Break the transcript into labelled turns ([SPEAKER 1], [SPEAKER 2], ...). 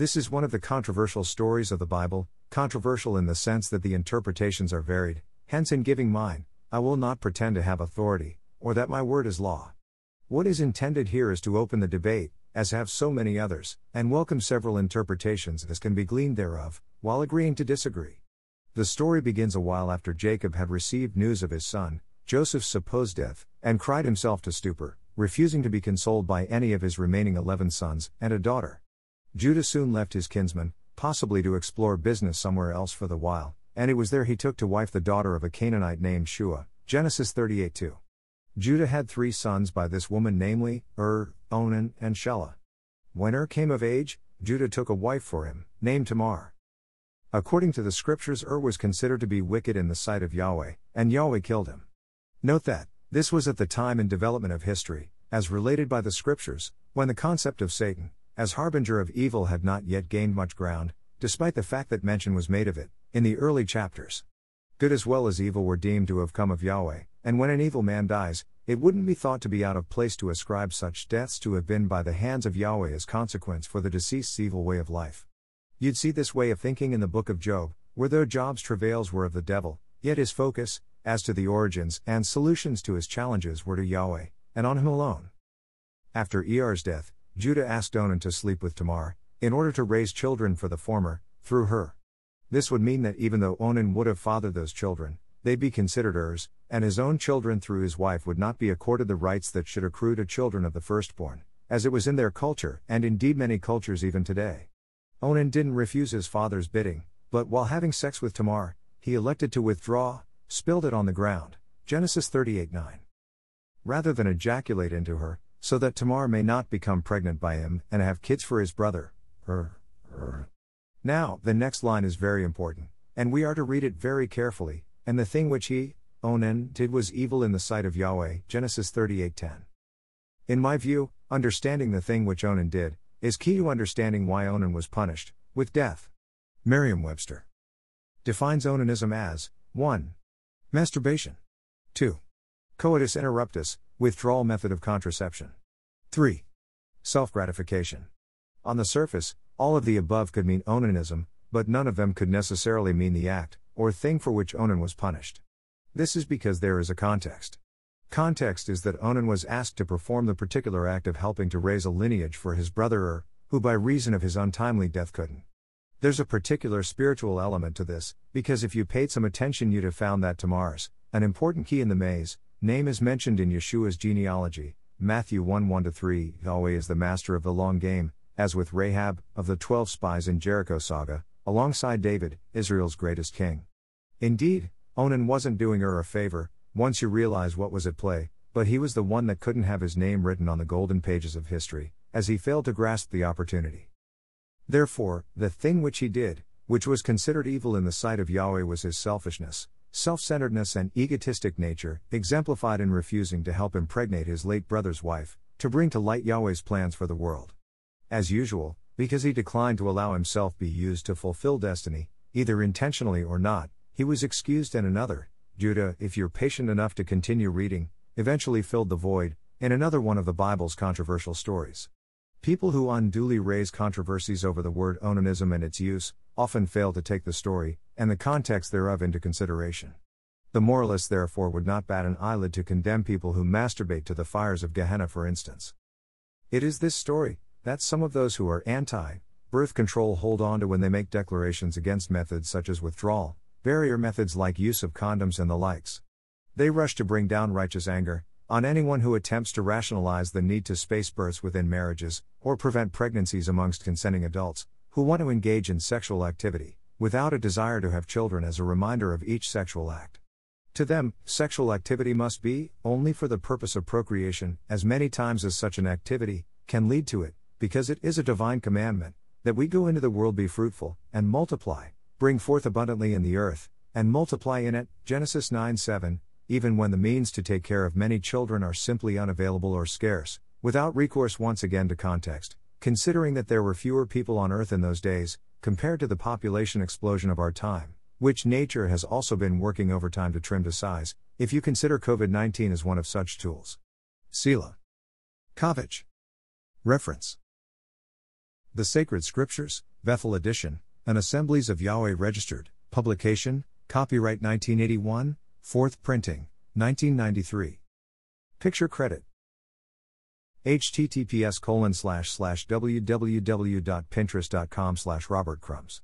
[SPEAKER 1] This is one of the controversial stories of the Bible, controversial in the sense that the interpretations are varied, hence, in giving mine, I will not pretend to have authority, or that my word is law. What is intended here is to open the debate, as have so many others, and welcome several interpretations as can be gleaned thereof, while agreeing to disagree. The story begins a while after Jacob had received news of his son, Joseph's supposed death, and cried himself to stupor, refusing to be consoled by any of his remaining eleven sons and a daughter. Judah soon left his kinsman, possibly to explore business somewhere else for the while, and it was there he took to wife the daughter of a Canaanite named Shua. Genesis 38 2. Judah had three sons by this woman, namely, Ur, Onan, and Shelah. When Ur came of age, Judah took a wife for him, named Tamar. According to the scriptures, Ur was considered to be wicked in the sight of Yahweh, and Yahweh killed him. Note that, this was at the time and development of history, as related by the scriptures, when the concept of Satan, as harbinger of evil, had not yet gained much ground, despite the fact that mention was made of it, in the early chapters. Good as well as evil were deemed to have come of Yahweh, and when an evil man dies, it wouldn't be thought to be out of place to ascribe such deaths to have been by the hands of Yahweh as consequence for the deceased's evil way of life. You'd see this way of thinking in the book of Job, where though Job's travails were of the devil, yet his focus, as to the origins and solutions to his challenges were to Yahweh, and on him alone. After Er's death, Judah asked Onan to sleep with Tamar, in order to raise children for the former, through her. This would mean that even though Onan would have fathered those children, they'd be considered hers, and his own children through his wife would not be accorded the rights that should accrue to children of the firstborn, as it was in their culture, and indeed many cultures even today. Onan didn't refuse his father's bidding, but while having sex with Tamar, he elected to withdraw, spilled it on the ground. Genesis 38 9. Rather than ejaculate into her, so that Tamar may not become pregnant by him and have kids for his brother. Her, her. Now, the next line is very important, and we are to read it very carefully. And the thing which he, Onan, did was evil in the sight of Yahweh. Genesis 38:10. In my view, understanding the thing which Onan did is key to understanding why Onan was punished with death. Merriam-Webster defines onanism as 1. Masturbation. 2. Coitus interruptus, withdrawal method of contraception. 3. Self gratification. On the surface, all of the above could mean onanism, but none of them could necessarily mean the act, or thing for which Onan was punished. This is because there is a context. Context is that Onan was asked to perform the particular act of helping to raise a lineage for his brother Ur, who by reason of his untimely death couldn't. There's a particular spiritual element to this, because if you paid some attention, you'd have found that Tamar's, an important key in the maze, name is mentioned in Yeshua's genealogy, Matthew 1 1 3. Yahweh is the master of the long game, as with Rahab, of the twelve spies in Jericho saga, alongside David, Israel's greatest king. Indeed, Onan wasn't doing her a favor, once you realize what was at play, but he was the one that couldn't have his name written on the golden pages of history, as he failed to grasp the opportunity. Therefore, the thing which he did, which was considered evil in the sight of Yahweh, was his selfishness, self centeredness, and egotistic nature, exemplified in refusing to help impregnate his late brother's wife, to bring to light Yahweh's plans for the world. As usual, because he declined to allow himself be used to fulfill destiny, either intentionally or not, he was excused, and another, Judah, if you're patient enough to continue reading, eventually filled the void, in another one of the Bible's controversial stories. People who unduly raise controversies over the word onanism and its use, often fail to take the story, and the context thereof into consideration. The moralists therefore would not bat an eyelid to condemn people who masturbate to the fires of Gehenna, for instance. It is this story that some of those who are anti birth control hold on to when they make declarations against methods such as withdrawal, barrier methods like use of condoms, and the likes. They rush to bring down righteous anger, on anyone who attempts to rationalize the need to space births within marriages, or prevent pregnancies amongst consenting adults, who want to engage in sexual activity, without a desire to have children as a reminder of each sexual act. To them, sexual activity must be only for the purpose of procreation, as many times as such an activity can lead to it, because it is a divine commandment that we go into the world, be fruitful, and multiply, bring forth abundantly in the earth, and multiply in it. Genesis 9 7, even when the means to take care of many children are simply unavailable or scarce, without recourse once again to context, considering that there were fewer people on Earth in those days, compared to the population explosion of our time, which nature has also been working overtime to trim to size, if you consider COVID 19 as one of such tools. Selah. Kovach. Reference. The Sacred Scriptures, Bethel edition, an Assemblies of Yahweh registered, publication, copyright 1981, fourth printing, 1993. Picture credit. Https colon slash slash www.pinterest.com slash robert crumbs